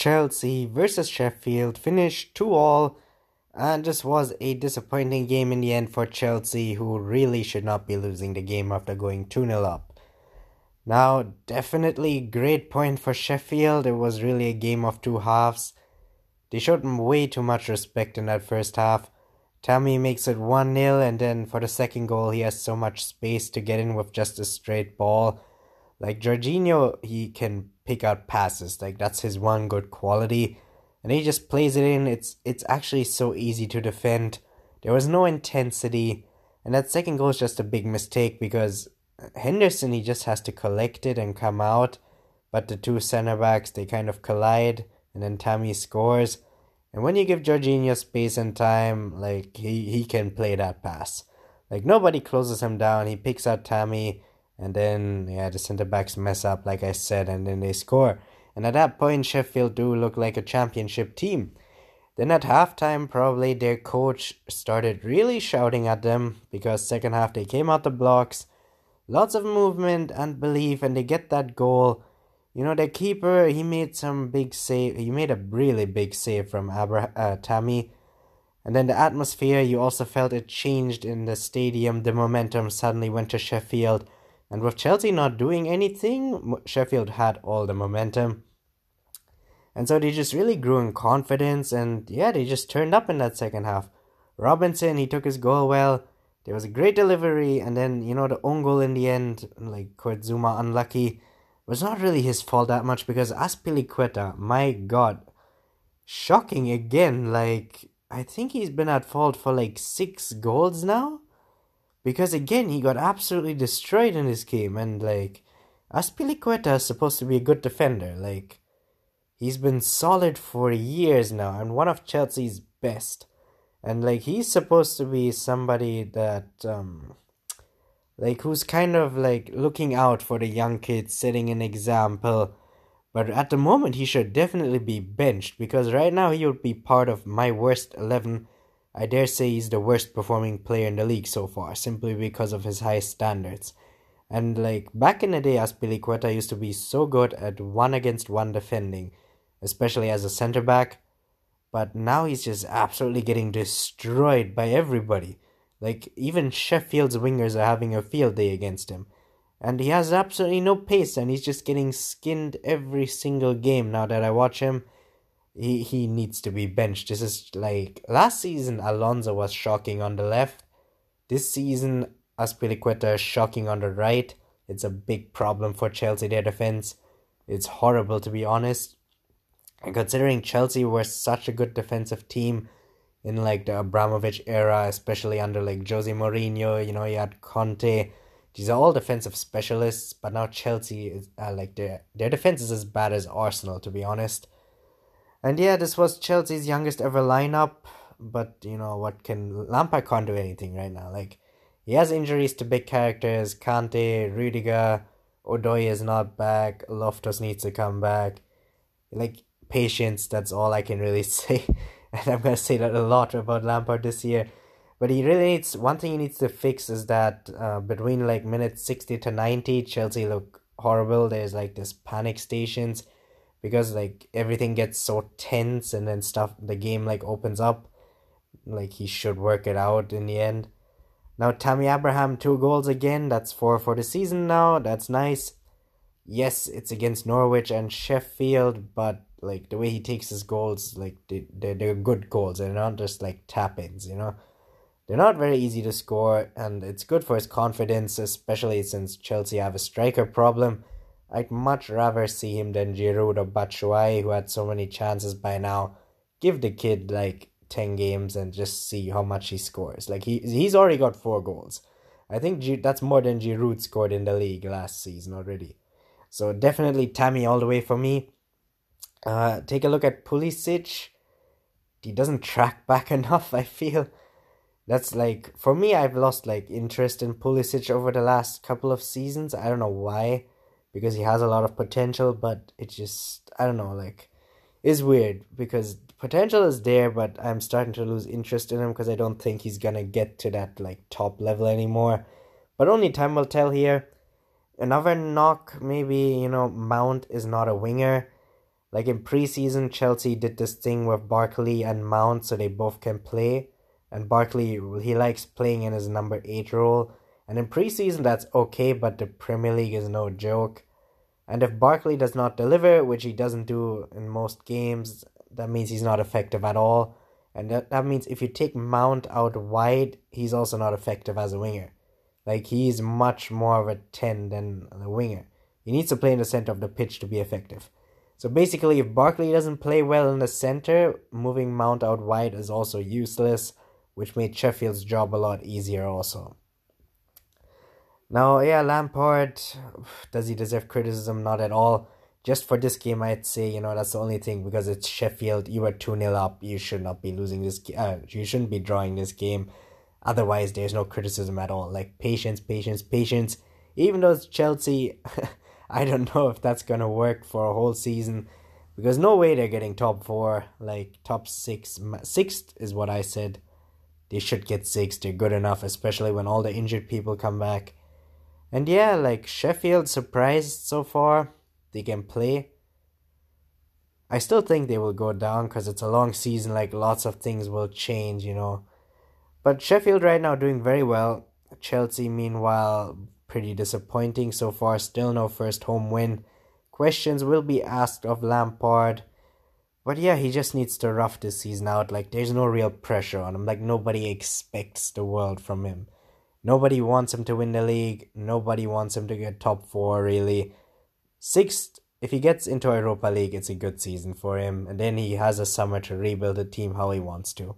Chelsea versus Sheffield finished 2 all, and this was a disappointing game in the end for Chelsea, who really should not be losing the game after going 2 0 up. Now, definitely great point for Sheffield. It was really a game of two halves. They showed him way too much respect in that first half. Tammy makes it 1 0, and then for the second goal, he has so much space to get in with just a straight ball. Like Jorginho, he can pick out passes. Like that's his one good quality. And he just plays it in. It's it's actually so easy to defend. There was no intensity. And that second goal is just a big mistake because Henderson he just has to collect it and come out. But the two center backs they kind of collide and then Tammy scores. And when you give Jorginho space and time, like he, he can play that pass. Like nobody closes him down. He picks out Tammy and then yeah, the centre backs mess up like I said and then they score. And at that point Sheffield do look like a championship team. Then at halftime probably their coach started really shouting at them because second half they came out the blocks. Lots of movement and belief and they get that goal you know, the keeper, he made some big save. He made a really big save from Abra- uh, Tammy. And then the atmosphere, you also felt it changed in the stadium. The momentum suddenly went to Sheffield. And with Chelsea not doing anything, Sheffield had all the momentum. And so they just really grew in confidence. And yeah, they just turned up in that second half. Robinson, he took his goal well. There was a great delivery. And then, you know, the own goal in the end, like Kurt unlucky was not really his fault that much because Azpilicueta, my god, shocking again. Like, I think he's been at fault for like six goals now. Because again, he got absolutely destroyed in this game. And like, Azpilicueta is supposed to be a good defender. Like, he's been solid for years now and one of Chelsea's best. And like, he's supposed to be somebody that, um, like who's kind of like looking out for the young kids, setting an example. But at the moment, he should definitely be benched because right now he would be part of my worst 11. I dare say he's the worst performing player in the league so far, simply because of his high standards. And like back in the day, Azpilicueta used to be so good at one against one defending, especially as a center back. But now he's just absolutely getting destroyed by everybody. Like, even Sheffield's wingers are having a field day against him. And he has absolutely no pace, and he's just getting skinned every single game now that I watch him. He, he needs to be benched. This is like last season, Alonso was shocking on the left. This season, Azpilicueta is shocking on the right. It's a big problem for Chelsea, their defense. It's horrible to be honest. And considering Chelsea were such a good defensive team, in like the Abramovich era, especially under like Jose Mourinho. You know, you had Conte. These are all defensive specialists, but now Chelsea is uh, like their their defense is as bad as Arsenal, to be honest. And yeah, this was Chelsea's youngest ever lineup, but you know what can Lampard can't do anything right now. Like he has injuries to big characters. Kante, Rudiger, Odoi is not back. Loftus needs to come back. Like patience. That's all I can really say and I'm gonna say that a lot about Lampard this year. But he really needs one thing he needs to fix is that uh, between like minutes sixty to ninety, Chelsea look horrible. There's like this panic stations because like everything gets so tense and then stuff the game like opens up. Like he should work it out in the end. Now Tammy Abraham two goals again. That's four for the season now. That's nice. Yes, it's against Norwich and Sheffield, but like the way he takes his goals, like they they're, they're good goals. They're not just like tap ins, you know. They're not very easy to score, and it's good for his confidence, especially since Chelsea have a striker problem. I'd much rather see him than Giroud or Batshuayi, who had so many chances by now. Give the kid like ten games and just see how much he scores. Like he he's already got four goals. I think G- that's more than Giroud scored in the league last season already. So definitely Tammy all the way for me. Uh, take a look at Pulisic. He doesn't track back enough, I feel. That's like, for me, I've lost like interest in Pulisic over the last couple of seasons. I don't know why, because he has a lot of potential, but it just, I don't know, like, is weird because potential is there, but I'm starting to lose interest in him because I don't think he's gonna get to that like top level anymore. But only time will tell here. Another knock, maybe, you know, Mount is not a winger Like in preseason, Chelsea did this thing with Barkley and Mount so they both can play. And Barkley, he likes playing in his number 8 role. And in preseason, that's okay, but the Premier League is no joke. And if Barkley does not deliver, which he doesn't do in most games, that means he's not effective at all. And that, that means if you take Mount out wide, he's also not effective as a winger. Like he's much more of a 10 than a winger. He needs to play in the center of the pitch to be effective. So basically, if Barkley doesn't play well in the center, moving Mount out wide is also useless, which made Sheffield's job a lot easier also. Now, yeah, Lampard, does he deserve criticism? Not at all. Just for this game, I'd say, you know, that's the only thing because it's Sheffield. You were 2 0 up. You should not be losing this uh, You shouldn't be drawing this game. Otherwise, there's no criticism at all. Like, patience, patience, patience. Even though it's Chelsea, I don't know if that's going to work for a whole season because no way they're getting top four, like top six. Sixth is what I said. They should get six. They're good enough, especially when all the injured people come back. And yeah, like Sheffield surprised so far. They can play. I still think they will go down because it's a long season, like lots of things will change, you know. But Sheffield right now doing very well. Chelsea, meanwhile, pretty disappointing so far. Still no first home win. Questions will be asked of Lampard. But yeah, he just needs to rough this season out. Like, there's no real pressure on him. Like, nobody expects the world from him. Nobody wants him to win the league. Nobody wants him to get top four, really. Sixth, if he gets into Europa League, it's a good season for him. And then he has a summer to rebuild the team how he wants to.